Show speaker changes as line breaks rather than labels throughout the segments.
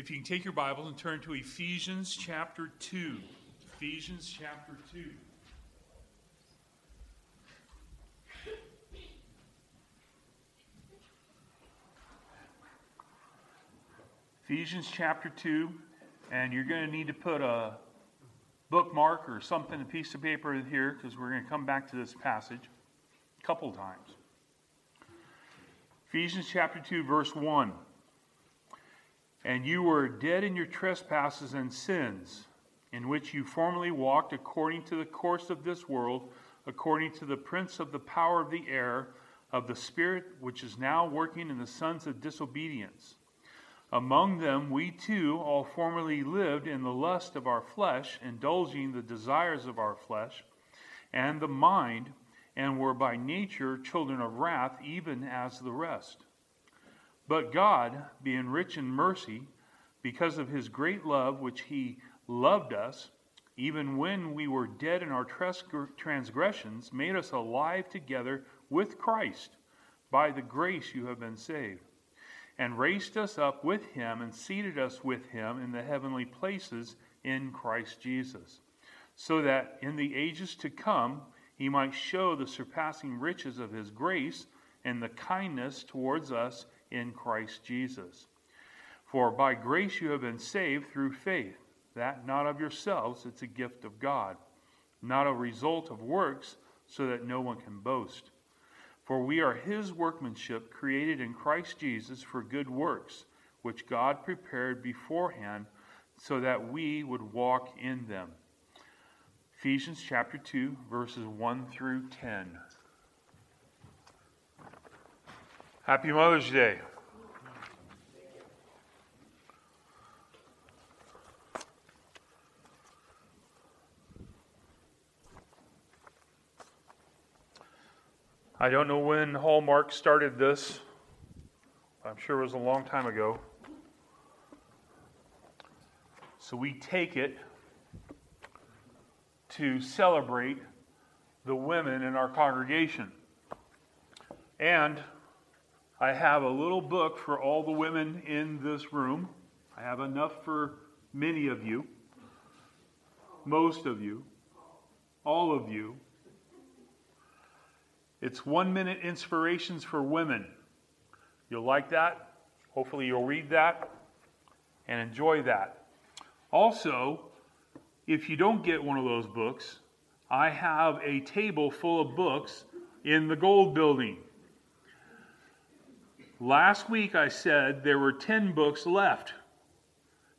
If you can take your Bibles and turn to Ephesians chapter 2. Ephesians chapter 2. Ephesians chapter 2, and you're going to need to put a bookmark or something, a piece of paper here, because we're going to come back to this passage a couple times. Ephesians chapter 2, verse 1. And you were dead in your trespasses and sins, in which you formerly walked according to the course of this world, according to the prince of the power of the air, of the spirit which is now working in the sons of disobedience. Among them we too all formerly lived in the lust of our flesh, indulging the desires of our flesh and the mind, and were by nature children of wrath, even as the rest. But God, being rich in mercy, because of his great love which he loved us, even when we were dead in our transgressions, made us alive together with Christ. By the grace you have been saved. And raised us up with him and seated us with him in the heavenly places in Christ Jesus, so that in the ages to come he might show the surpassing riches of his grace and the kindness towards us in Christ Jesus. For by grace you have been saved through faith, that not of yourselves, it's a gift of God, not a result of works, so that no one can boast. For we are his workmanship, created in Christ Jesus for good works, which God prepared beforehand so that we would walk in them. Ephesians chapter 2, verses 1 through 10. Happy Mother's Day. I don't know when Hallmark started this. I'm sure it was a long time ago. So we take it to celebrate the women in our congregation. And I have a little book for all the women in this room. I have enough for many of you, most of you, all of you. It's one minute inspirations for women. You'll like that. Hopefully, you'll read that and enjoy that. Also, if you don't get one of those books, I have a table full of books in the gold building. Last week I said there were 10 books left.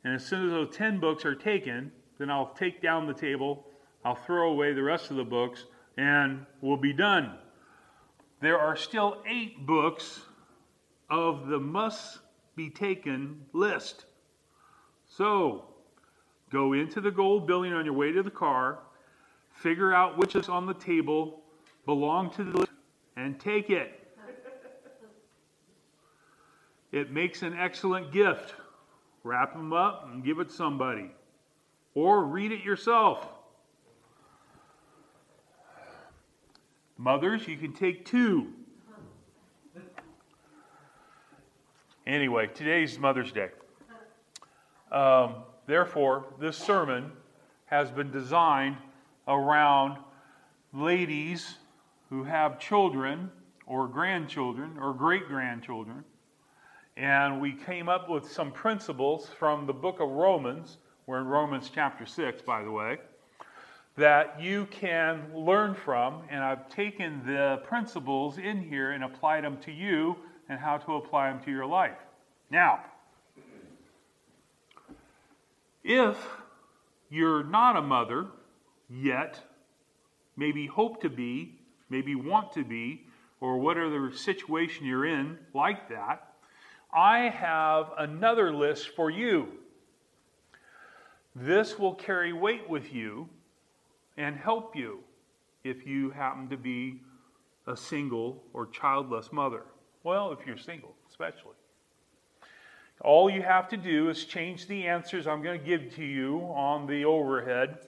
And as soon as those 10 books are taken, then I'll take down the table, I'll throw away the rest of the books, and we'll be done. There are still eight books of the must be taken list. So, go into the gold building on your way to the car, figure out which is on the table belong to the list, and take it. It makes an excellent gift. Wrap them up and give it somebody. Or read it yourself. Mothers, you can take two. Anyway, today's Mother's Day. Um, therefore, this sermon has been designed around ladies who have children or grandchildren or great grandchildren and we came up with some principles from the book of Romans. We're in Romans chapter 6, by the way, that you can learn from. And I've taken the principles in here and applied them to you and how to apply them to your life. Now, if you're not a mother yet, maybe hope to be, maybe want to be, or whatever situation you're in like that, I have another list for you. This will carry weight with you and help you if you happen to be a single or childless mother. Well, if you're single, especially. All you have to do is change the answers I'm going to give to you on the overhead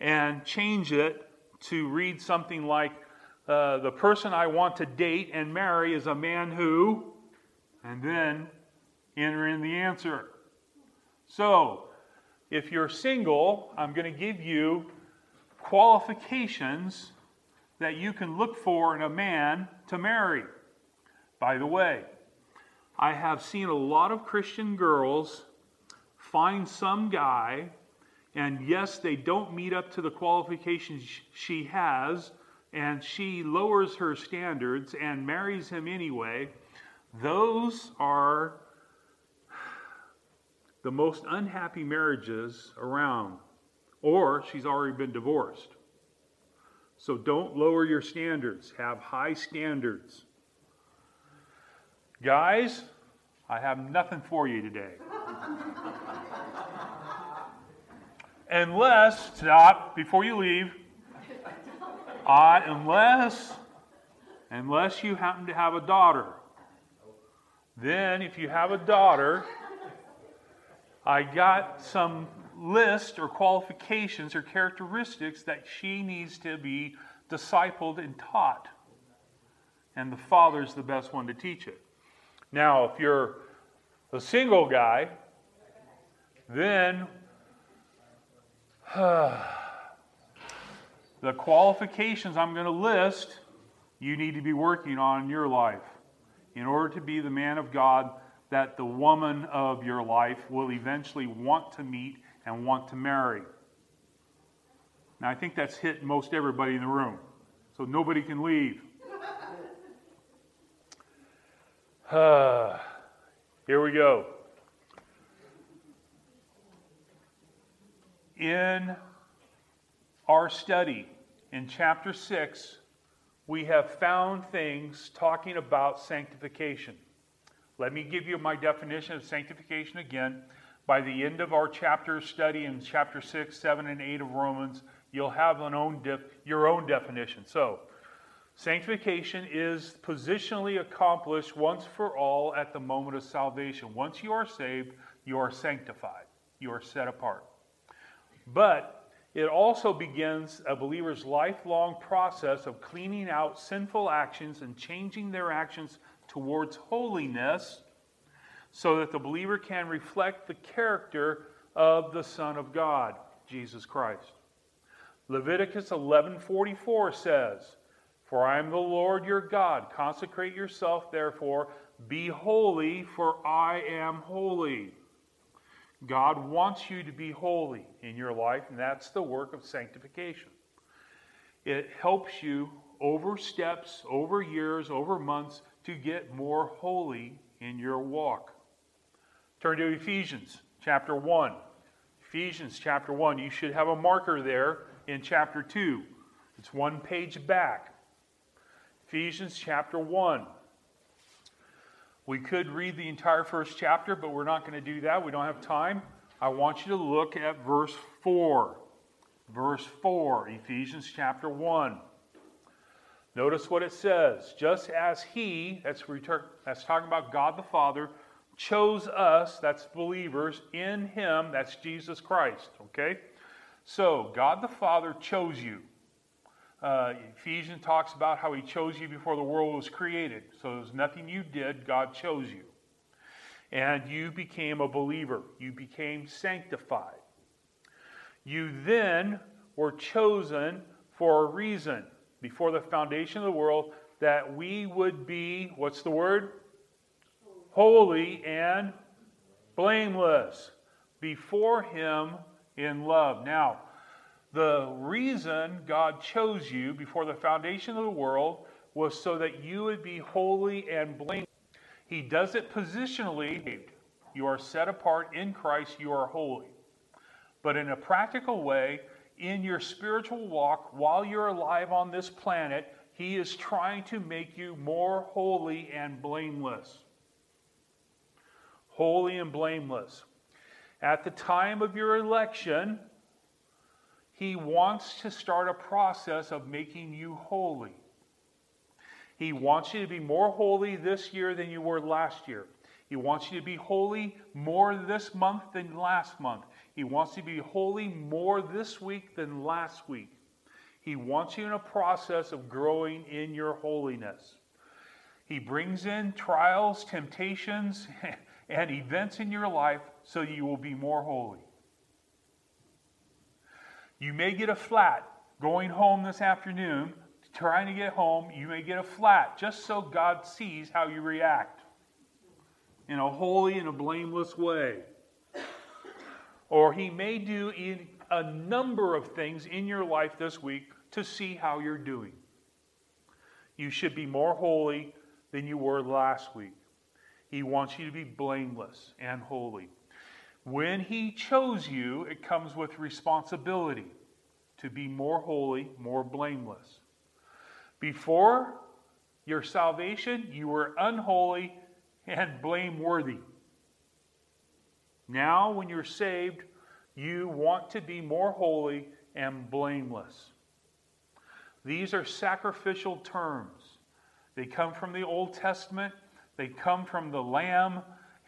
and change it to read something like uh, The person I want to date and marry is a man who and then enter in the answer. So, if you're single, I'm going to give you qualifications that you can look for in a man to marry. By the way, I have seen a lot of Christian girls find some guy, and yes, they don't meet up to the qualifications she has, and she lowers her standards and marries him anyway. Those are the most unhappy marriages around, or she's already been divorced. So don't lower your standards, have high standards. Guys, I have nothing for you today. unless, stop before you leave. Uh, unless, unless you happen to have a daughter. Then, if you have a daughter, I got some list or qualifications or characteristics that she needs to be discipled and taught. And the father's the best one to teach it. Now, if you're a single guy, then uh, the qualifications I'm going to list you need to be working on in your life in order to be the man of God that the woman of your life will eventually want to meet and want to marry. Now, I think that's hit most everybody in the room, so nobody can leave. Here we go. In our study in chapter 6, we have found things talking about sanctification. Let me give you my definition of sanctification again. By the end of our chapter study in chapter 6, 7, and 8 of Romans, you'll have an own your own definition. So, sanctification is positionally accomplished once for all at the moment of salvation. Once you are saved, you are sanctified, you are set apart. But it also begins a believer's lifelong process of cleaning out sinful actions and changing their actions towards holiness so that the believer can reflect the character of the Son of God, Jesus Christ. Leviticus 11:44 says, "For I am the Lord your God. Consecrate yourself therefore, be holy, for I am holy." God wants you to be holy in your life, and that's the work of sanctification. It helps you over steps, over years, over months to get more holy in your walk. Turn to Ephesians chapter 1. Ephesians chapter 1. You should have a marker there in chapter 2. It's one page back. Ephesians chapter 1. We could read the entire first chapter, but we're not going to do that. We don't have time. I want you to look at verse 4. Verse 4, Ephesians chapter 1. Notice what it says. Just as He, that's, that's talking about God the Father, chose us, that's believers, in Him, that's Jesus Christ, okay? So, God the Father chose you. Uh, Ephesians talks about how He chose you before the world was created. So, there's nothing you did, God chose you. And you became a believer, you became sanctified. You then were chosen for a reason before the foundation of the world that we would be, what's the word? Holy and blameless before Him in love. Now, the reason God chose you before the foundation of the world was so that you would be holy and blameless. He does it positionally. You are set apart in Christ, you are holy. But in a practical way, in your spiritual walk while you're alive on this planet, He is trying to make you more holy and blameless. Holy and blameless. At the time of your election, He wants to start a process of making you holy. He wants you to be more holy this year than you were last year. He wants you to be holy more this month than last month. He wants you to be holy more this week than last week. He wants you in a process of growing in your holiness. He brings in trials, temptations, and events in your life so you will be more holy. You may get a flat going home this afternoon, trying to get home. You may get a flat just so God sees how you react in a holy and a blameless way. Or He may do a number of things in your life this week to see how you're doing. You should be more holy than you were last week. He wants you to be blameless and holy. When He chose you, it comes with responsibility to be more holy, more blameless. Before your salvation, you were unholy and blameworthy. Now, when you're saved, you want to be more holy and blameless. These are sacrificial terms. They come from the Old Testament, they come from the lamb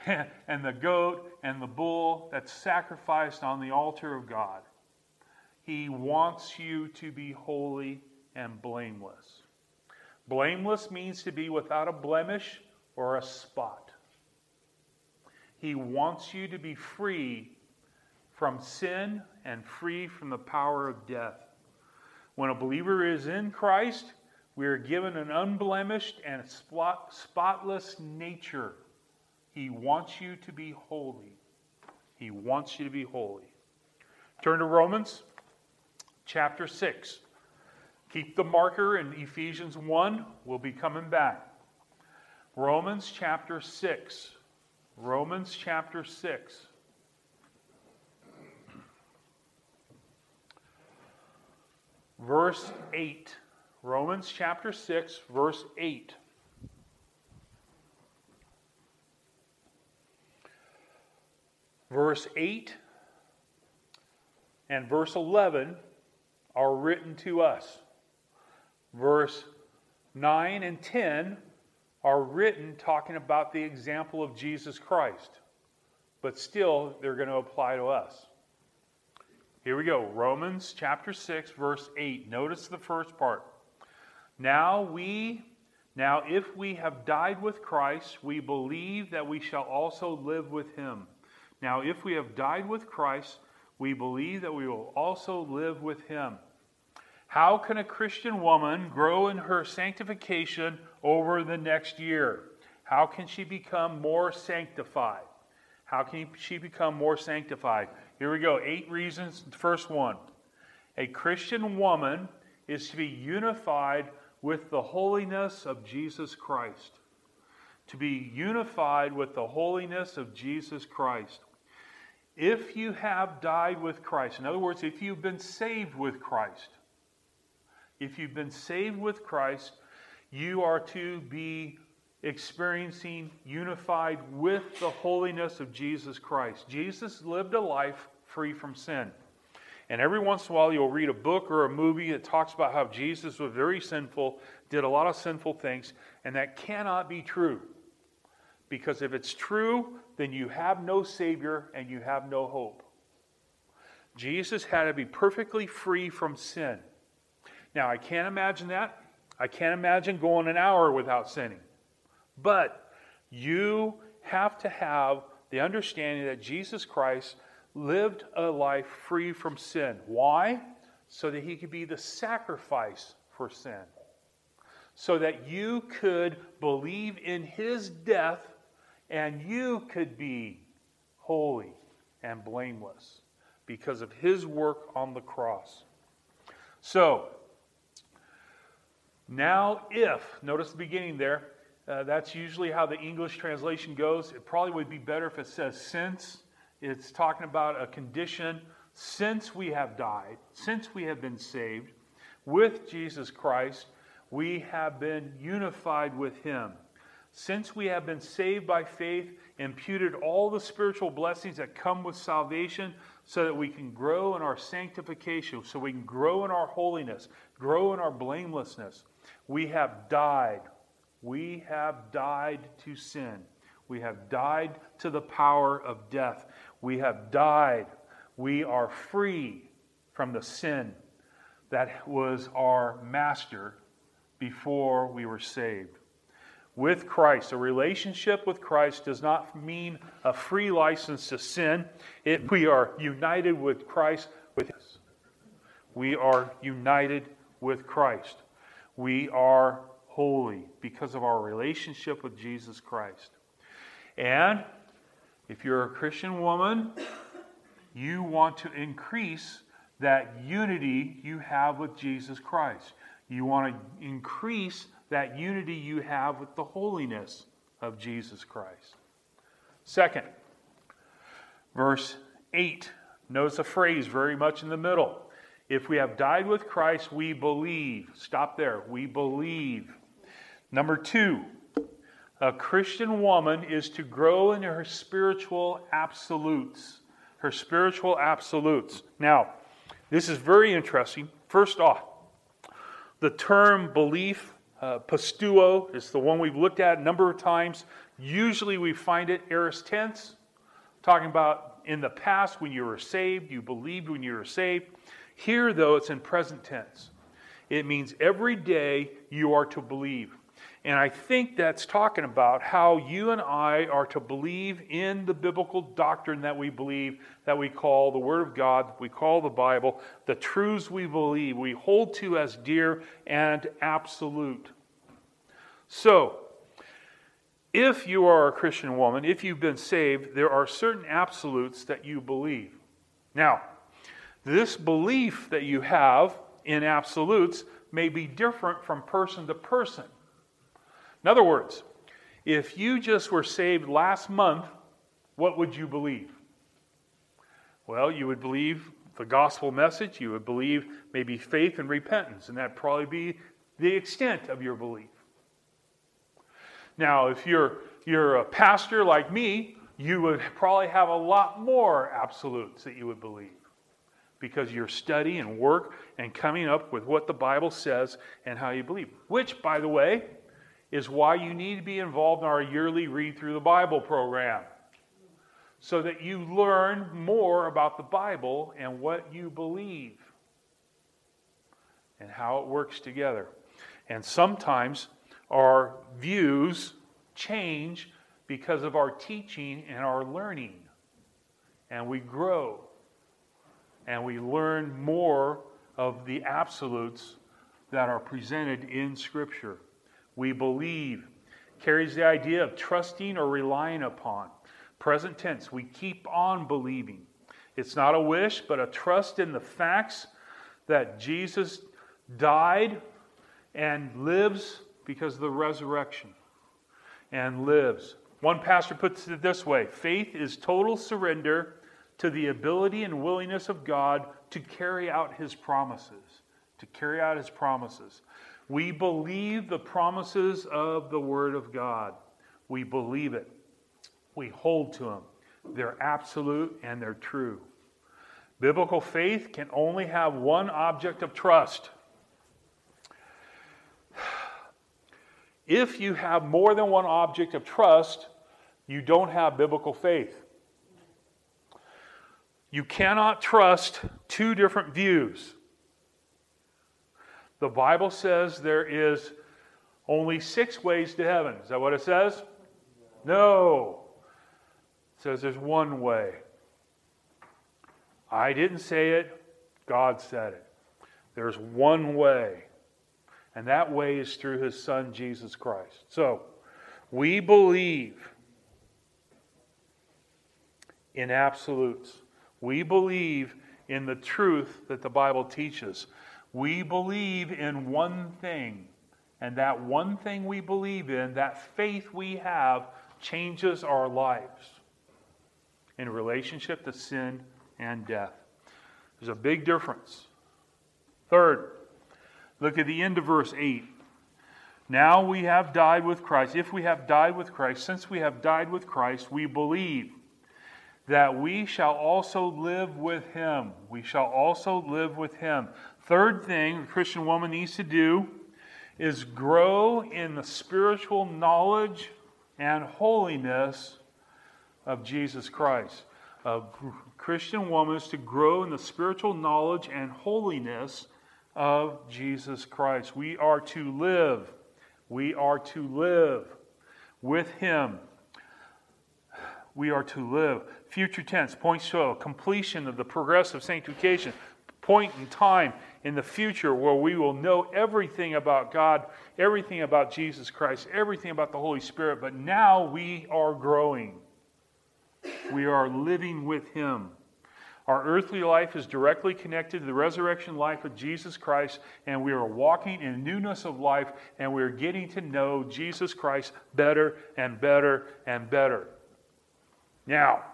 and the goat and the bull that's sacrificed on the altar of God. He wants you to be holy and blameless. Blameless means to be without a blemish or a spot. He wants you to be free from sin and free from the power of death. When a believer is in Christ, we are given an unblemished and spotless nature. He wants you to be holy. He wants you to be holy. Turn to Romans chapter 6. Keep the marker in Ephesians 1. We'll be coming back. Romans chapter 6. Romans chapter 6. Verse 8. Romans chapter 6, verse 8. Verse 8 and verse 11 are written to us. Verse 9 and 10 are written talking about the example of Jesus Christ, but still they're going to apply to us. Here we go Romans chapter 6, verse 8. Notice the first part. Now we now if we have died with Christ, we believe that we shall also live with him. Now if we have died with Christ, we believe that we will also live with him. How can a Christian woman grow in her sanctification over the next year? How can she become more sanctified? How can she become more sanctified? Here we go. Eight reasons. First one a Christian woman is to be unified with the holiness of Jesus Christ. To be unified with the holiness of Jesus Christ. If you have died with Christ, in other words, if you've been saved with Christ, if you've been saved with Christ, you are to be experiencing unified with the holiness of Jesus Christ. Jesus lived a life free from sin. And every once in a while, you'll read a book or a movie that talks about how Jesus was very sinful, did a lot of sinful things, and that cannot be true. Because if it's true, then you have no Savior and you have no hope. Jesus had to be perfectly free from sin. Now, I can't imagine that. I can't imagine going an hour without sinning. But you have to have the understanding that Jesus Christ lived a life free from sin. Why? So that he could be the sacrifice for sin. So that you could believe in his death and you could be holy and blameless because of his work on the cross. So, now if, notice the beginning there, uh, that's usually how the English translation goes. It probably would be better if it says since. It's talking about a condition since we have died, since we have been saved with Jesus Christ, we have been unified with Him. Since we have been saved by faith, imputed all the spiritual blessings that come with salvation, so that we can grow in our sanctification, so we can grow in our holiness, grow in our blamelessness. We have died. We have died to sin. We have died to the power of death. We have died. We are free from the sin that was our master before we were saved. With Christ. A relationship with Christ does not mean a free license to sin. It, we are united with Christ with us. We are united with Christ. We are holy because of our relationship with Jesus Christ. And if you're a Christian woman, you want to increase that unity you have with Jesus Christ. You want to increase that unity you have with the holiness of Jesus Christ. Second, verse 8. Notice a phrase very much in the middle. If we have died with Christ, we believe. Stop there. We believe. Number two, a Christian woman is to grow in her spiritual absolutes. Her spiritual absolutes. Now, this is very interesting. First off, the term belief, uh, pisteuo, is the one we've looked at a number of times. Usually we find it aorist tense, talking about in the past when you were saved, you believed when you were saved. Here, though, it's in present tense. It means every day you are to believe. And I think that's talking about how you and I are to believe in the biblical doctrine that we believe, that we call the Word of God, we call the Bible, the truths we believe, we hold to as dear and absolute. So, if you are a Christian woman, if you've been saved, there are certain absolutes that you believe. Now, this belief that you have in absolutes may be different from person to person. In other words, if you just were saved last month, what would you believe? Well, you would believe the gospel message, you would believe maybe faith and repentance, and that'd probably be the extent of your belief. Now, if you're, you're a pastor like me, you would probably have a lot more absolutes that you would believe because you're studying and work and coming up with what the Bible says and how you believe. Which, by the way, is why you need to be involved in our yearly Read Through the Bible program so that you learn more about the Bible and what you believe and how it works together. And sometimes our views change because of our teaching and our learning. And we grow and we learn more of the absolutes that are presented in Scripture we believe carries the idea of trusting or relying upon. Present tense, we keep on believing. It's not a wish, but a trust in the facts that Jesus died and lives because of the resurrection and lives. One pastor puts it this way faith is total surrender to the ability and willingness of God to carry out his promises. To carry out his promises. We believe the promises of the Word of God. We believe it. We hold to them. They're absolute and they're true. Biblical faith can only have one object of trust. If you have more than one object of trust, you don't have biblical faith. You cannot trust two different views. The Bible says there is only six ways to heaven. Is that what it says? No. It says there's one way. I didn't say it, God said it. There's one way. And that way is through his son, Jesus Christ. So, we believe in absolutes. We believe in the truth that the Bible teaches. We believe in one thing, and that one thing we believe in, that faith we have, changes our lives in relationship to sin and death. There's a big difference. Third, look at the end of verse 8. Now we have died with Christ. If we have died with Christ, since we have died with Christ, we believe that we shall also live with him. We shall also live with him. Third thing a Christian woman needs to do is grow in the spiritual knowledge and holiness of Jesus Christ. A Christian woman is to grow in the spiritual knowledge and holiness of Jesus Christ. We are to live. We are to live with him. We are to live. Future tense points to a completion of the progressive sanctification, point in time in the future where we will know everything about God, everything about Jesus Christ, everything about the Holy Spirit. But now we are growing. We are living with Him. Our earthly life is directly connected to the resurrection life of Jesus Christ, and we are walking in newness of life, and we are getting to know Jesus Christ better and better and better. Now,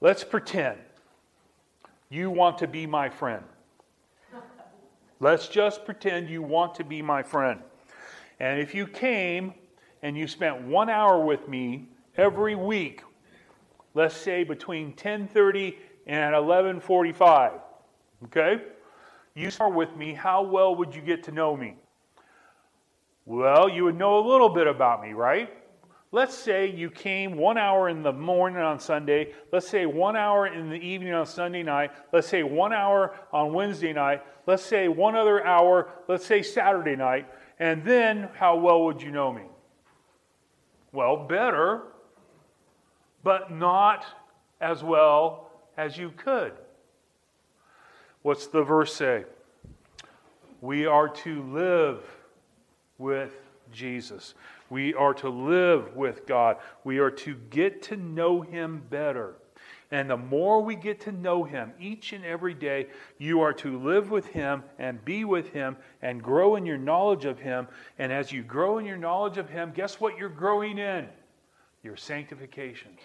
let's pretend you want to be my friend. Let's just pretend you want to be my friend. And if you came and you spent one hour with me every week let's say between 10:30 and 11:45. Okay? You start with me, how well would you get to know me? Well, you would know a little bit about me, right? Let's say you came one hour in the morning on Sunday. Let's say one hour in the evening on Sunday night. Let's say one hour on Wednesday night. Let's say one other hour. Let's say Saturday night. And then, how well would you know me? Well, better but not as well as you could. What's the verse say? We are to live with Jesus. We are to live with God. We are to get to know Him better. And the more we get to know Him each and every day, you are to live with Him and be with Him and grow in your knowledge of Him. And as you grow in your knowledge of Him, guess what you're growing in? Your sanctification.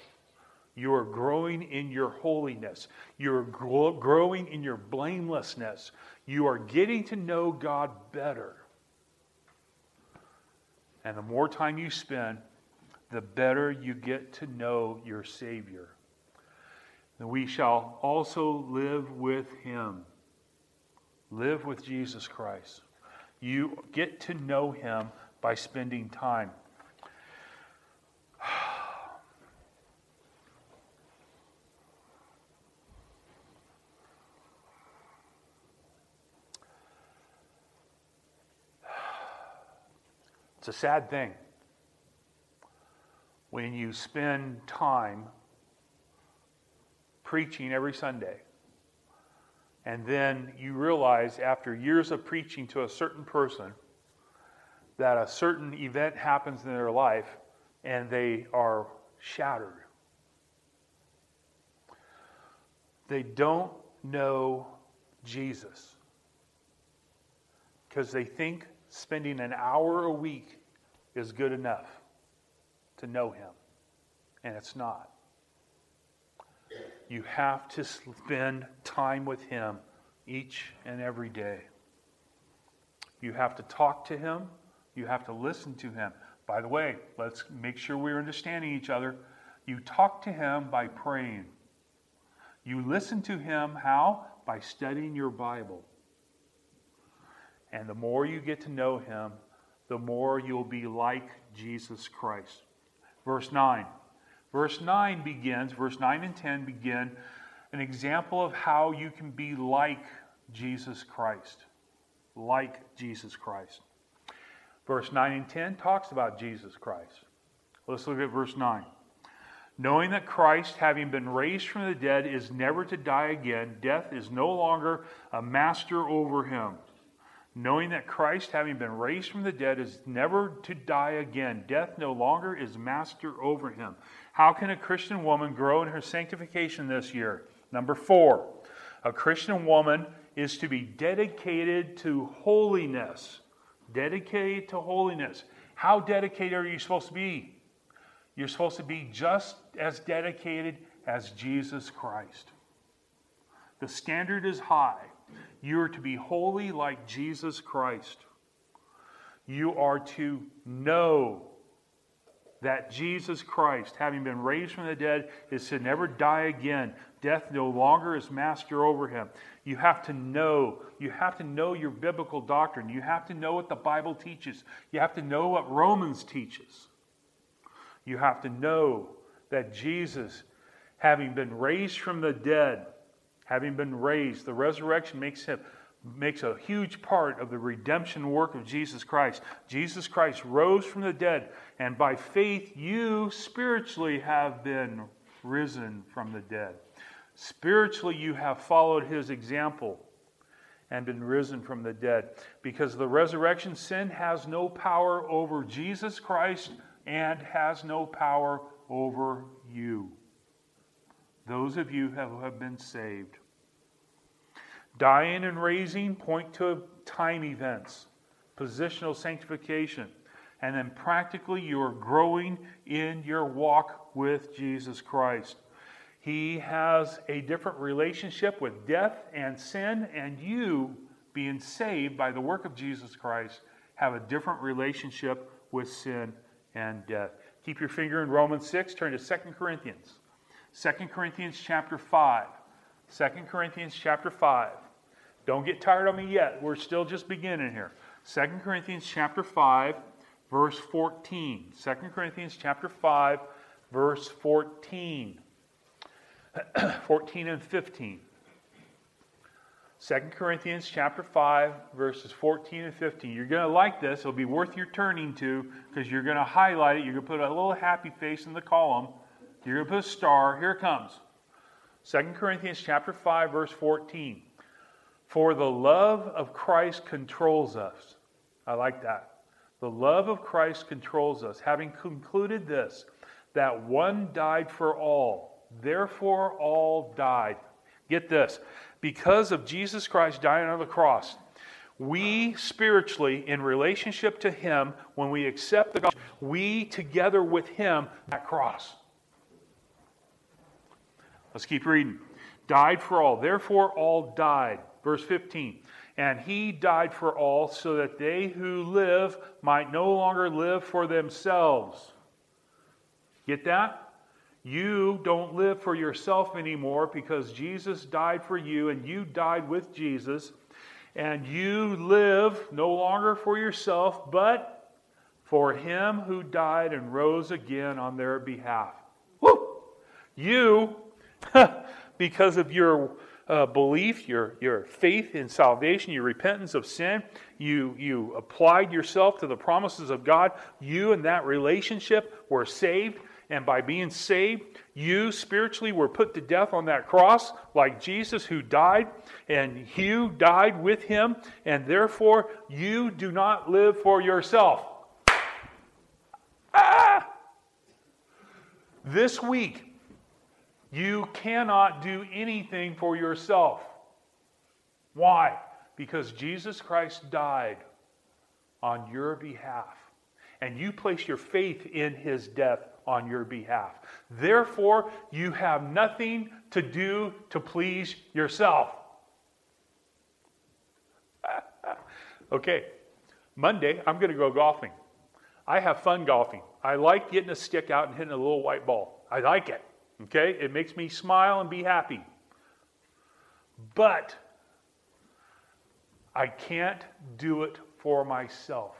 You are growing in your holiness. You're growing in your blamelessness. You are getting to know God better. And the more time you spend, the better you get to know your Savior. And we shall also live with Him. Live with Jesus Christ. You get to know Him by spending time. It's a sad thing when you spend time preaching every Sunday and then you realize after years of preaching to a certain person that a certain event happens in their life and they are shattered. They don't know Jesus because they think spending an hour a week is good enough to know Him. And it's not. You have to spend time with Him each and every day. You have to talk to Him. You have to listen to Him. By the way, let's make sure we're understanding each other. You talk to Him by praying. You listen to Him how? By studying your Bible. And the more you get to know him, the more you'll be like Jesus Christ. Verse 9. Verse 9 begins, verse 9 and 10 begin an example of how you can be like Jesus Christ. Like Jesus Christ. Verse 9 and 10 talks about Jesus Christ. Let's look at verse 9. Knowing that Christ, having been raised from the dead, is never to die again, death is no longer a master over him knowing that Christ, having been raised from the dead, is never to die again. Death no longer is master over him. How can a Christian woman grow in her sanctification this year? Number four, a Christian woman is to be dedicated to holiness. Dedicated to holiness. How dedicated are you supposed to be? You're supposed to be just as dedicated as Jesus Christ. The standard is high. You are to be holy like Jesus Christ. You are to know that Jesus Christ, having been raised from the dead, is to never die again. Death no longer is master over him. You have to know. You have to know your biblical doctrine. You have to know what the Bible teaches. You have to know what Romans teaches. You have to know that Jesus, having been raised from the dead, having been raised. The resurrection makes him makes a huge part of the redemption work of Jesus Christ. Jesus Christ rose from the dead, and by faith, you spiritually have been risen from the dead. Spiritually, you have followed his example and been risen from the dead. Because the resurrection, sin has no power over Jesus Christ and has no power over you. Those of you who have been saved. Dying and raising point to time events, positional sanctification, and then practically you are growing in your walk with Jesus Christ. He has a different relationship with death and sin, and you, being saved by the work of Jesus Christ, have a different relationship with sin and death. Keep your finger in Romans 6, turn to 2 Corinthians. 2 Corinthians chapter 5. 2 Corinthians chapter 5. Don't get tired of me yet. We're still just beginning here. 2 Corinthians chapter 5, verse 14. 2 Corinthians chapter 5, verse 14. 14 and 15. 2 Corinthians chapter 5, verses 14 and 15. You're going to like this. It'll be worth your turning to because you're going to highlight it. You're going to put a little happy face in the column. You're going to put a star. Here it comes. 2 Corinthians chapter 5, verse 14. For the love of Christ controls us. I like that. The love of Christ controls us, having concluded this, that one died for all, therefore all died. Get this. Because of Jesus Christ dying on the cross, we spiritually, in relationship to Him, when we accept the gospel, we together with Him at cross. Let's keep reading. Died for all, therefore all died. Verse 15. And he died for all so that they who live might no longer live for themselves. Get that? You don't live for yourself anymore because Jesus died for you and you died with Jesus. And you live no longer for yourself, but for him who died and rose again on their behalf. Woo! You, because of your uh, belief, your, your faith in salvation, your repentance of sin, you, you applied yourself to the promises of God, you and that relationship were saved. And by being saved, you spiritually were put to death on that cross, like Jesus who died, and you died with him, and therefore you do not live for yourself. Ah! This week, you cannot do anything for yourself. Why? Because Jesus Christ died on your behalf, and you place your faith in his death on your behalf. Therefore, you have nothing to do to please yourself. okay, Monday, I'm going to go golfing. I have fun golfing. I like getting a stick out and hitting a little white ball. I like it. Okay? It makes me smile and be happy. But I can't do it for myself.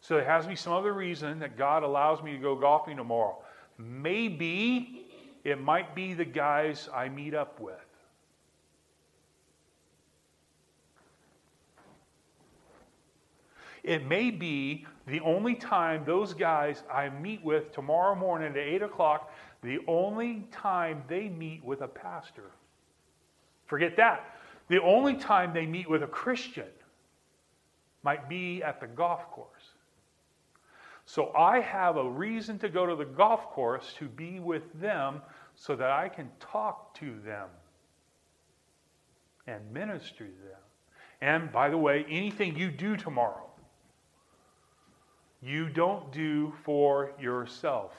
So there has to be some other reason that God allows me to go golfing tomorrow. Maybe it might be the guys I meet up with. It may be the only time those guys I meet with tomorrow morning at 8 o'clock the only time they meet with a pastor. Forget that. The only time they meet with a Christian might be at the golf course. So I have a reason to go to the golf course to be with them so that I can talk to them and minister to them. And by the way, anything you do tomorrow, you don't do for yourself.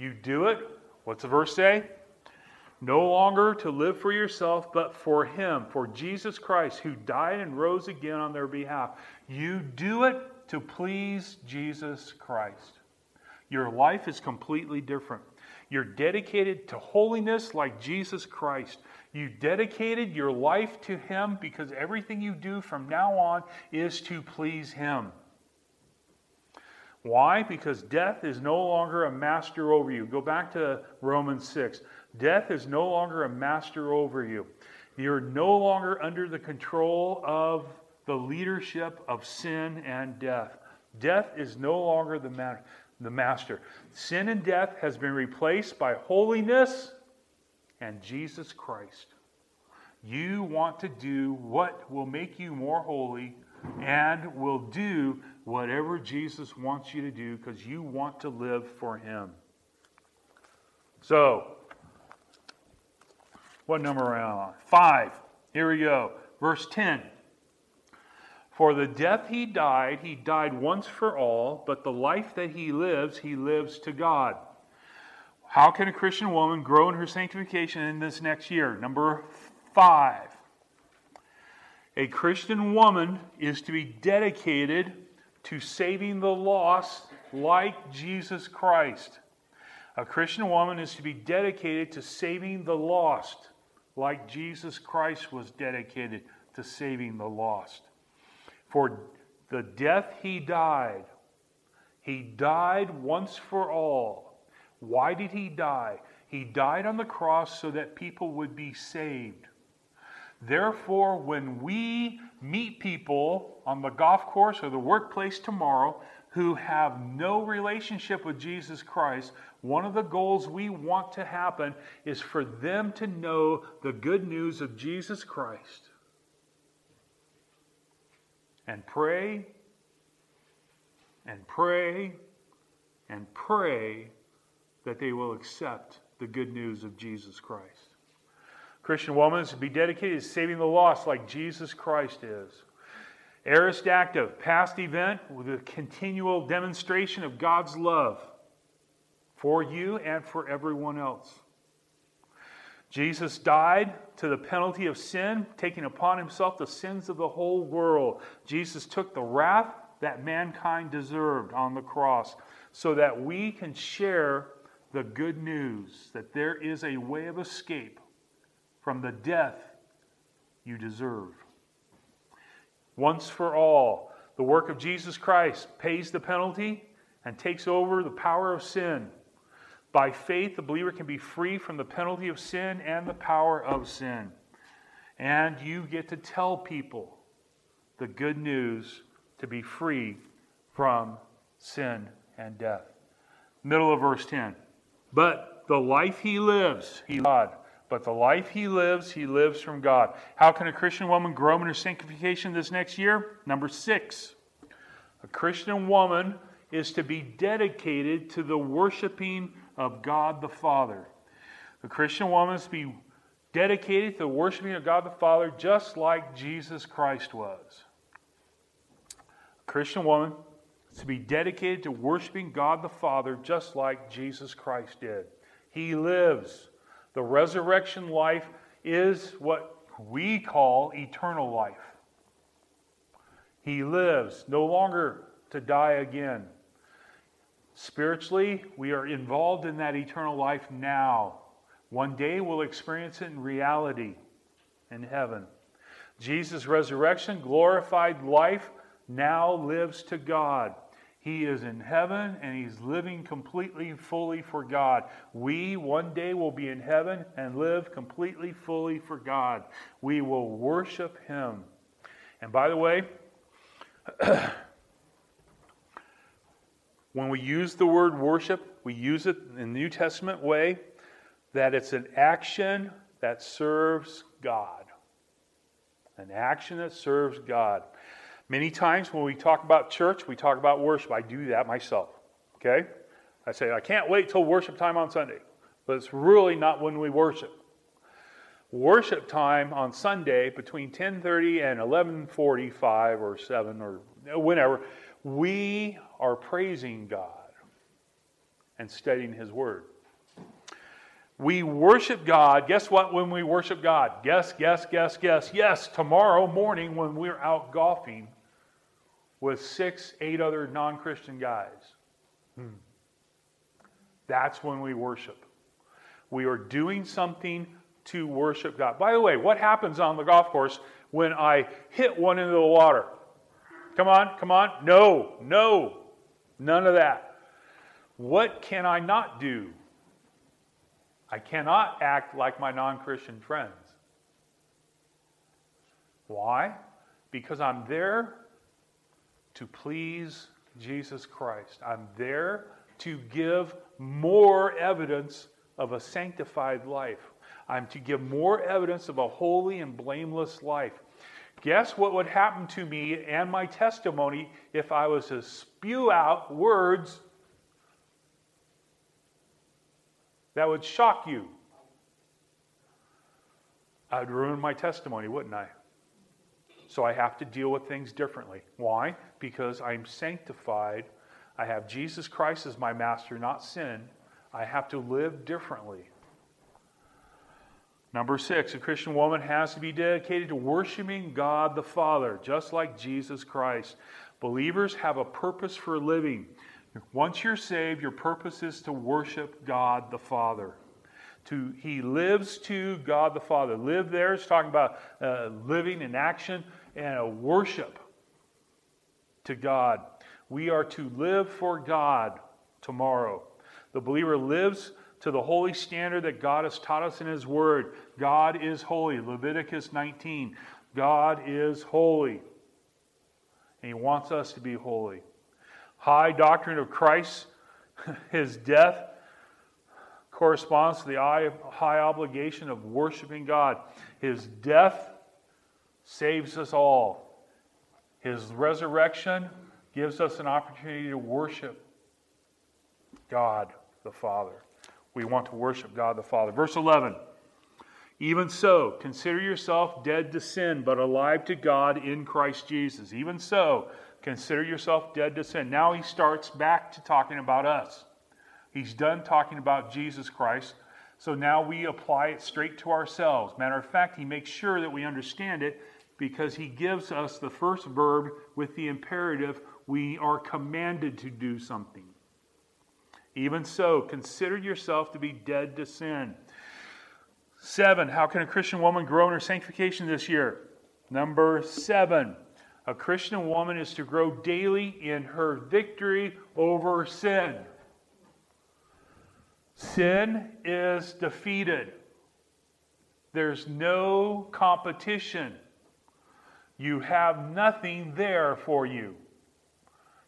You do it, what's the verse say? No longer to live for yourself, but for Him, for Jesus Christ, who died and rose again on their behalf. You do it to please Jesus Christ. Your life is completely different. You're dedicated to holiness like Jesus Christ. You dedicated your life to Him because everything you do from now on is to please Him. Why? Because death is no longer a master over you. Go back to Romans 6. Death is no longer a master over you. You're no longer under the control of the leadership of sin and death. Death is no longer the, ma- the master. Sin and death has been replaced by holiness and Jesus Christ. You want to do what will make you more holy and will do whatever Jesus wants you to do because you want to live for Him. So, what number are we on? Five. Here we go. Verse 10. For the death he died, he died once for all, but the life that he lives, he lives to God. How can a Christian woman grow in her sanctification in this next year? Number five. A Christian woman is to be dedicated to saving the lost like Jesus Christ. A Christian woman is to be dedicated to saving the lost like Jesus Christ was dedicated to saving the lost. For the death he died, he died once for all. Why did he die? He died on the cross so that people would be saved. Therefore, when we meet people on the golf course or the workplace tomorrow who have no relationship with Jesus Christ, one of the goals we want to happen is for them to know the good news of Jesus Christ. And pray and pray and pray that they will accept the good news of Jesus Christ. Christian woman is to be dedicated to saving the lost like Jesus Christ is. Aorist active, past event with a continual demonstration of God's love for you and for everyone else. Jesus died to the penalty of sin, taking upon himself the sins of the whole world. Jesus took the wrath that mankind deserved on the cross so that we can share the good news that there is a way of escape from the death you deserve. Once for all, the work of Jesus Christ pays the penalty and takes over the power of sin. By faith, the believer can be free from the penalty of sin and the power of sin. And you get to tell people the good news to be free from sin and death. Middle of verse 10. But the life he lives, he God. But the life he lives, he lives from God. How can a Christian woman grow in her sanctification this next year? Number six. A Christian woman is to be dedicated to the worshiping of God the Father. The Christian woman is to be dedicated to the worshiping of God the Father just like Jesus Christ was. A Christian woman is to be dedicated to worshiping God the Father just like Jesus Christ did. He lives. The resurrection life is what we call eternal life. He lives, no longer to die again. Spiritually, we are involved in that eternal life now. One day we'll experience it in reality in heaven. Jesus' resurrection, glorified life, now lives to God. He is in heaven and he's living completely, fully for God. We one day will be in heaven and live completely, fully for God. We will worship him. And by the way, when we use the word worship, we use it in the New Testament way that it's an action that serves God. An action that serves God. Many times when we talk about church, we talk about worship. I do that myself. Okay? I say, I can't wait till worship time on Sunday. But it's really not when we worship. Worship time on Sunday between 10:30 and 11:45 or 7 or whenever we are praising God and studying His Word. We worship God. Guess what? When we worship God, guess, guess, guess, guess. Yes, tomorrow morning when we're out golfing with six, eight other non Christian guys. Hmm. That's when we worship. We are doing something to worship God. By the way, what happens on the golf course when I hit one into the water? Come on, come on. No, no, none of that. What can I not do? I cannot act like my non Christian friends. Why? Because I'm there to please Jesus Christ. I'm there to give more evidence of a sanctified life. I'm to give more evidence of a holy and blameless life. Guess what would happen to me and my testimony if I was to spew out words that would shock you? I'd ruin my testimony, wouldn't I? So I have to deal with things differently. Why? Because I'm sanctified. I have Jesus Christ as my master, not sin. I have to live differently. Number six, a Christian woman has to be dedicated to worshiping God the Father, just like Jesus Christ. Believers have a purpose for living. Once you're saved, your purpose is to worship God the Father. To, he lives to God the Father. Live there is talking about uh, living in action and a worship to God. We are to live for God tomorrow. The believer lives to the holy standard that God has taught us in His Word. God is holy. Leviticus 19. God is holy. And He wants us to be holy. High doctrine of Christ, His death, corresponds to the high obligation of worshiping God. His death saves us all. His resurrection gives us an opportunity to worship God the Father. We want to worship God the Father. Verse 11 Even so, consider yourself dead to sin, but alive to God in Christ Jesus. Even so, consider yourself dead to sin. Now he starts back to talking about us. He's done talking about Jesus Christ. So now we apply it straight to ourselves. Matter of fact, he makes sure that we understand it because he gives us the first verb with the imperative we are commanded to do something. Even so, consider yourself to be dead to sin. Seven, how can a Christian woman grow in her sanctification this year? Number seven, a Christian woman is to grow daily in her victory over sin. Sin is defeated. There's no competition. You have nothing there for you.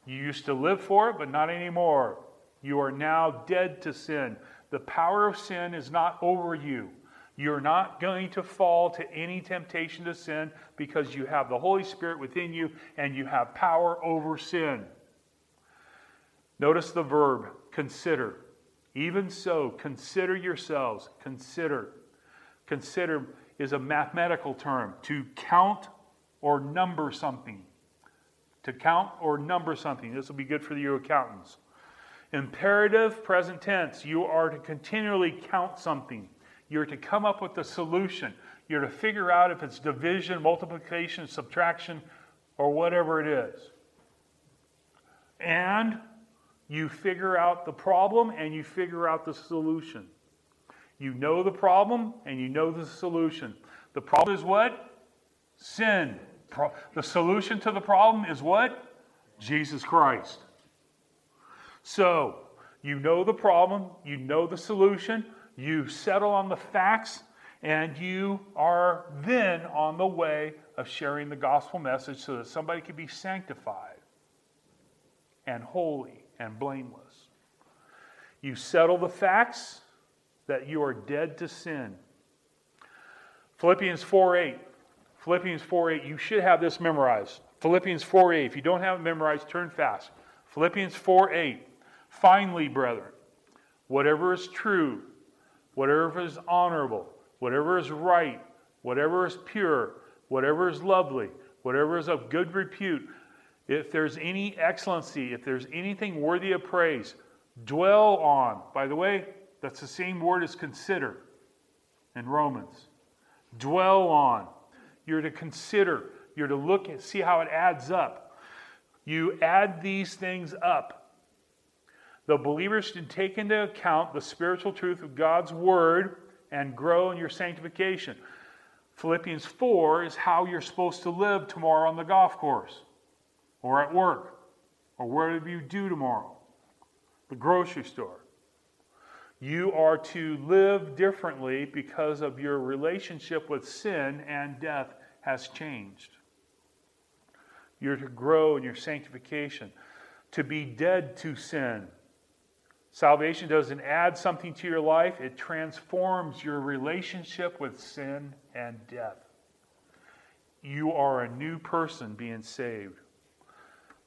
You used to live for it, but not anymore. You are now dead to sin. The power of sin is not over you. You're not going to fall to any temptation to sin because you have the Holy Spirit within you and you have power over sin. Notice the verb consider. Even so, consider yourselves. Consider. Consider is a mathematical term to count or number something. To count or number something. This will be good for you accountants. Imperative present tense. You are to continually count something. You're to come up with a solution. You're to figure out if it's division, multiplication, subtraction, or whatever it is. And you figure out the problem and you figure out the solution. You know the problem and you know the solution. The problem is what? Sin. The solution to the problem is what? Jesus Christ. So, you know the problem, you know the solution, you settle on the facts, and you are then on the way of sharing the gospel message so that somebody can be sanctified and holy and blameless. You settle the facts that you are dead to sin. Philippians 4 8. Philippians 4 8. You should have this memorized. Philippians 4 8. If you don't have it memorized, turn fast. Philippians 4 8. Finally, brethren, whatever is true, whatever is honorable, whatever is right, whatever is pure, whatever is lovely, whatever is of good repute, if there's any excellency, if there's anything worthy of praise, dwell on. By the way, that's the same word as consider in Romans. Dwell on. You're to consider. You're to look and see how it adds up. You add these things up the believers should take into account the spiritual truth of God's word and grow in your sanctification. Philippians 4 is how you're supposed to live tomorrow on the golf course or at work or wherever you do tomorrow, the grocery store. You are to live differently because of your relationship with sin and death has changed. You're to grow in your sanctification, to be dead to sin. Salvation doesn't add something to your life, it transforms your relationship with sin and death. You are a new person being saved.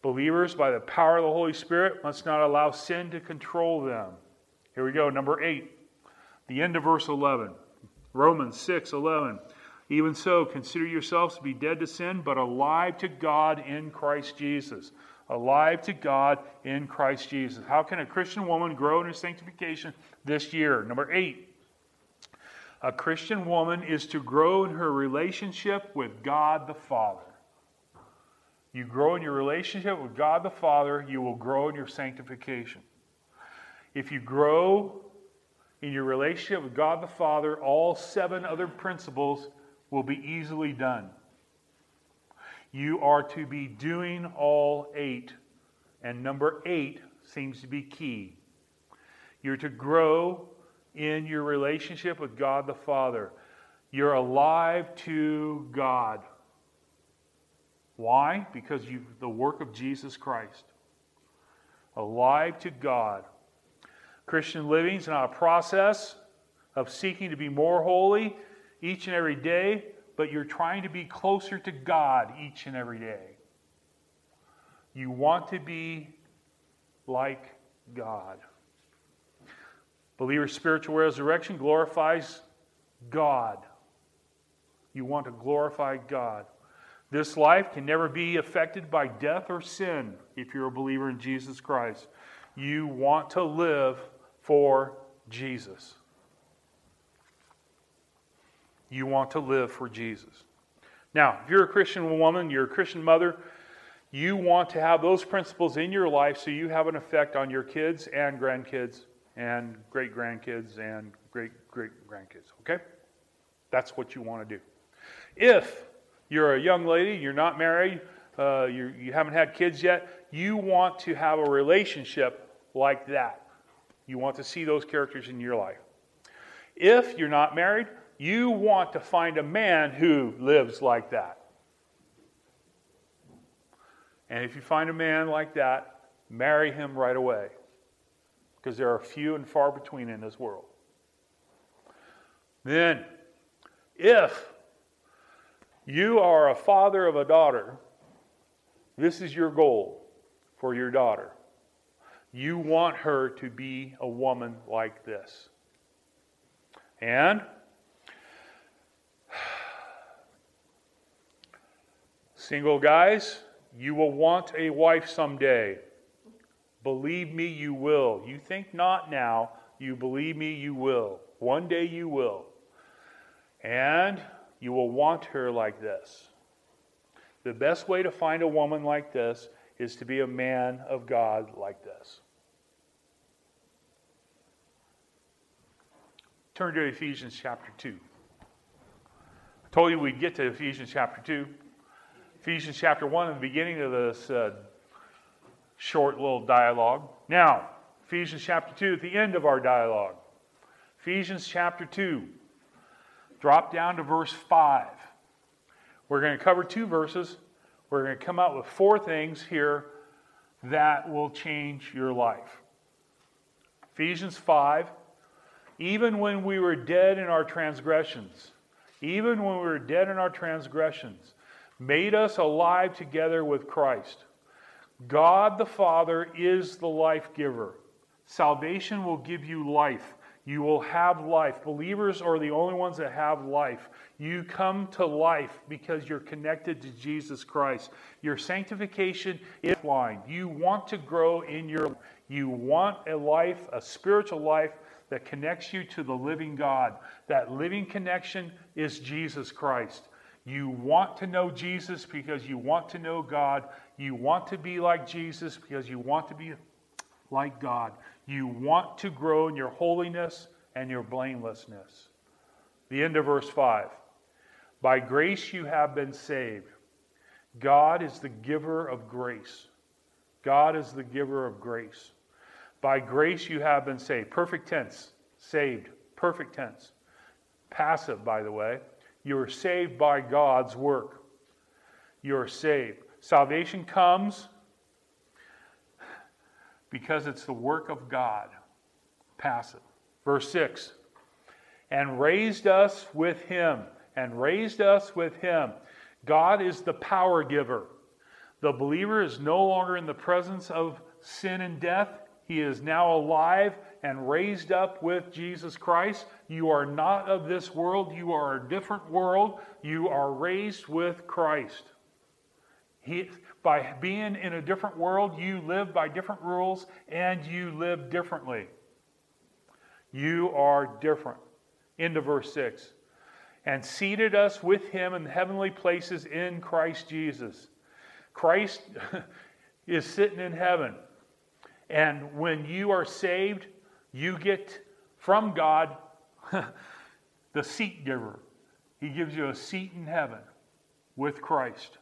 Believers, by the power of the Holy Spirit, must not allow sin to control them. Here we go, number eight, the end of verse 11. Romans 6 11. Even so, consider yourselves to be dead to sin, but alive to God in Christ Jesus. Alive to God in Christ Jesus. How can a Christian woman grow in her sanctification this year? Number eight, a Christian woman is to grow in her relationship with God the Father. You grow in your relationship with God the Father, you will grow in your sanctification. If you grow in your relationship with God the Father, all seven other principles will be easily done. You are to be doing all eight, and number eight seems to be key. You're to grow in your relationship with God the Father. You're alive to God. Why? Because you the work of Jesus Christ. Alive to God. Christian living is not a process of seeking to be more holy each and every day, but you're trying to be closer to God each and every day. You want to be like God. Believer's spiritual resurrection glorifies God. You want to glorify God. This life can never be affected by death or sin if you're a believer in Jesus Christ. You want to live for Jesus. You want to live for Jesus. Now, if you're a Christian woman, you're a Christian mother, you want to have those principles in your life so you have an effect on your kids and grandkids and great grandkids and great great grandkids. Okay? That's what you want to do. If you're a young lady, you're not married, uh, you you haven't had kids yet, you want to have a relationship like that. You want to see those characters in your life. If you're not married, you want to find a man who lives like that. And if you find a man like that, marry him right away. Because there are few and far between in this world. Then, if you are a father of a daughter, this is your goal for your daughter. You want her to be a woman like this. And single guys, you will want a wife someday. Believe me, you will. You think not now, you believe me, you will. One day you will. And you will want her like this. The best way to find a woman like this is to be a man of God like this. Turn to Ephesians chapter 2. I told you we'd get to Ephesians chapter 2. Ephesians chapter 1, in the beginning of this uh, short little dialogue. Now, Ephesians chapter 2, at the end of our dialogue. Ephesians chapter 2. Drop down to verse 5. We're going to cover two verses. We're going to come out with four things here that will change your life. Ephesians 5 even when we were dead in our transgressions, even when we were dead in our transgressions, made us alive together with Christ. God the Father is the life giver. Salvation will give you life. You will have life. Believers are the only ones that have life. You come to life because you're connected to Jesus Christ. Your sanctification is blind. You want to grow in your you want a life, a spiritual life that connects you to the living God. That living connection is Jesus Christ. You want to know Jesus because you want to know God. You want to be like Jesus because you want to be like God. You want to grow in your holiness and your blamelessness. The end of verse 5. By grace you have been saved. God is the giver of grace. God is the giver of grace. By grace you have been saved. Perfect tense. Saved. Perfect tense. Passive, by the way. You are saved by God's work. You are saved. Salvation comes because it's the work of God. Passive. Verse 6 And raised us with him. And raised us with him. God is the power giver. The believer is no longer in the presence of sin and death. He is now alive and raised up with Jesus Christ. You are not of this world. You are a different world. You are raised with Christ. He, by being in a different world, you live by different rules and you live differently. You are different. Into verse 6. And seated us with him in heavenly places in Christ Jesus. Christ is sitting in heaven. And when you are saved, you get from God the seat giver. He gives you a seat in heaven with Christ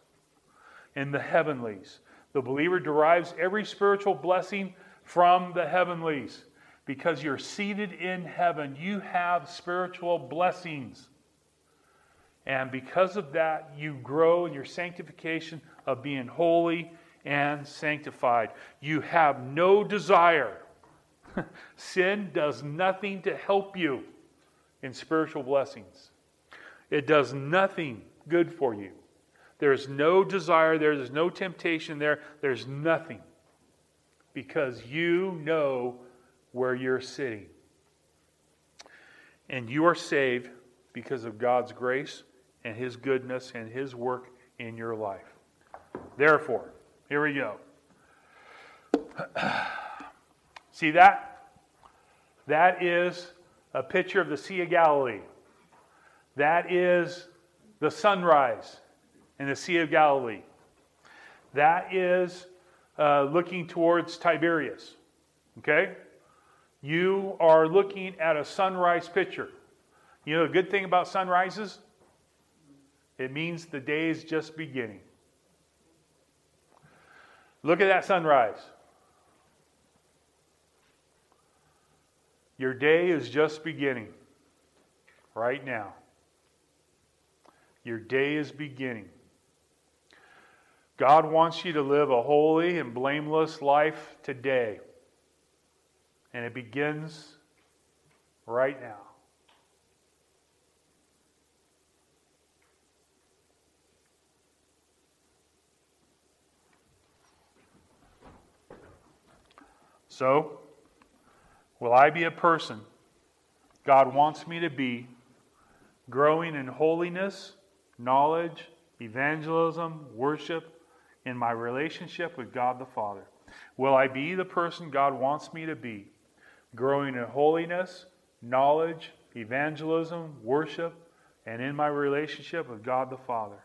in the heavenlies. The believer derives every spiritual blessing from the heavenlies because you're seated in heaven. You have spiritual blessings. And because of that, you grow in your sanctification of being holy and sanctified. You have no desire Sin does nothing to help you in spiritual blessings, it does nothing good for you. There's no desire there, there's no temptation there, there's nothing because you know where you're sitting. And you are saved because of God's grace and His goodness and His work in your life. Therefore, here we go. See that? That is a picture of the Sea of Galilee. That is the sunrise in the Sea of Galilee. That is uh, looking towards Tiberias. Okay? You are looking at a sunrise picture. You know, the good thing about sunrises? It means the day is just beginning. Look at that sunrise. Your day is just beginning right now. Your day is beginning. God wants you to live a holy and blameless life today. And it begins right now. So, Will I be a person God wants me to be, growing in holiness, knowledge, evangelism, worship, in my relationship with God the Father? Will I be the person God wants me to be, growing in holiness, knowledge, evangelism, worship, and in my relationship with God the Father?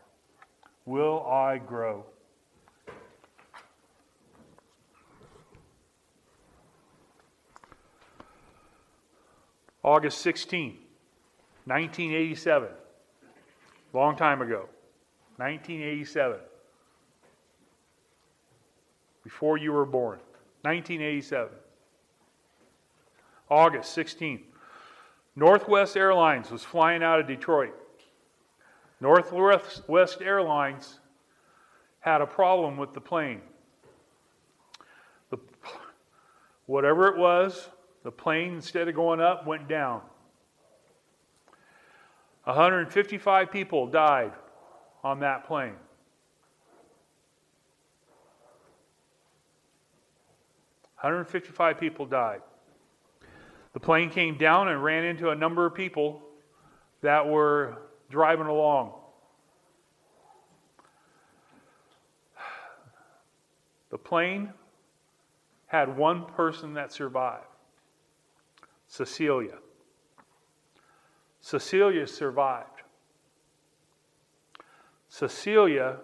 Will I grow? August 16, 1987. Long time ago. 1987. Before you were born. 1987. August 16. Northwest Airlines was flying out of Detroit. Northwest Airlines had a problem with the plane. The, whatever it was, the plane, instead of going up, went down. 155 people died on that plane. Hundred fifty-five people died. The plane came down and ran into a number of people that were driving along. The plane had one person that survived. Cecilia. Cecilia survived. Cecilia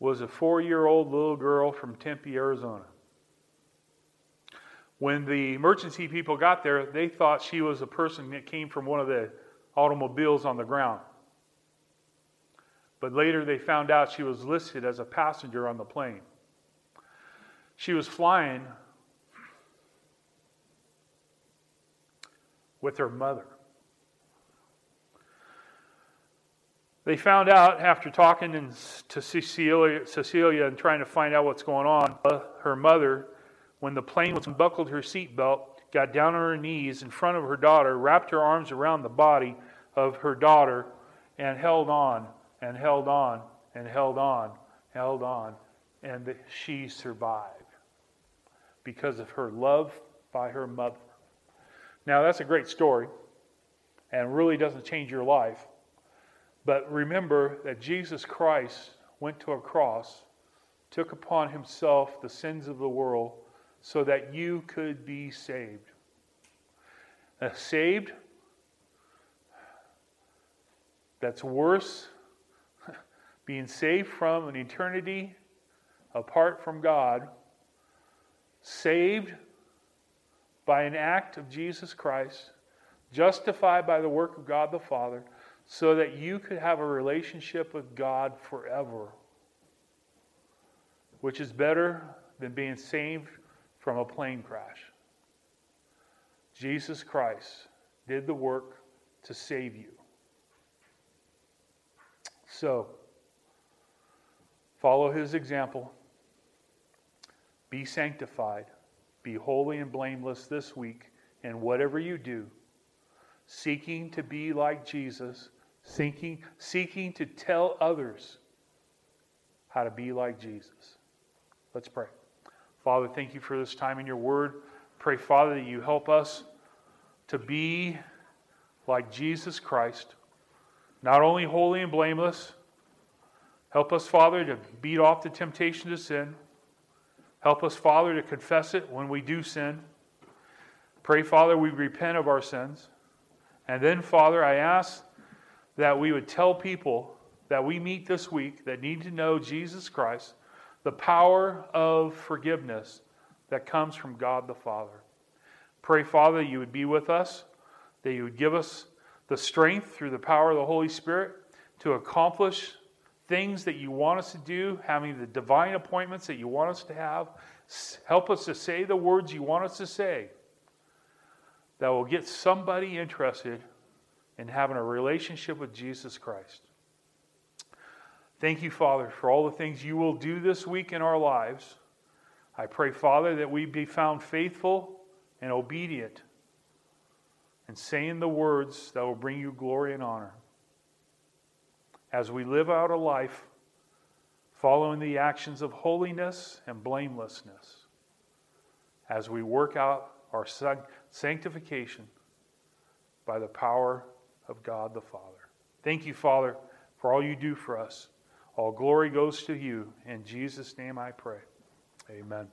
was a four year old little girl from Tempe, Arizona. When the emergency people got there, they thought she was a person that came from one of the automobiles on the ground. But later they found out she was listed as a passenger on the plane. She was flying with her mother. They found out after talking to Cecilia, Cecilia and trying to find out what's going on, uh, her mother, when the plane was unbuckled her seatbelt, got down on her knees in front of her daughter, wrapped her arms around the body of her daughter, and held on and held on and held on, held on, and she survived because of her love by her mother. Now, that's a great story and really doesn't change your life. But remember that Jesus Christ went to a cross, took upon himself the sins of the world so that you could be saved. Saved, that's worse, being saved from an eternity apart from God, saved by an act of Jesus Christ, justified by the work of God the Father so that you could have a relationship with God forever, which is better than being saved from a plane crash. Jesus Christ did the work to save you. So, follow his example. Be sanctified. Be holy and blameless this week in whatever you do, seeking to be like Jesus seeking, seeking to tell others how to be like Jesus. Let's pray. Father, thank you for this time in your word. Pray, Father, that you help us to be like Jesus Christ, not only holy and blameless. Help us, Father, to beat off the temptation to sin. Help us, Father, to confess it when we do sin. Pray, Father, we repent of our sins. And then, Father, I ask that we would tell people that we meet this week that need to know Jesus Christ, the power of forgiveness that comes from God the Father. Pray, Father, you would be with us, that you would give us the strength through the power of the Holy Spirit to accomplish things that you want us to do, having the divine appointments that you want us to have. Help us to say the words you want us to say that will get somebody interested in having a relationship with Jesus Christ. Thank you, Father, for all the things you will do this week in our lives. I pray, Father, that we be found faithful and obedient and saying the words that will bring you glory and honor. As we live out a life following the actions of holiness and blamelessness, as we work out our sanctification by the power of God the Father. Thank you, Father, for all you do for us. All glory goes to you. In Jesus' name I pray. Amen.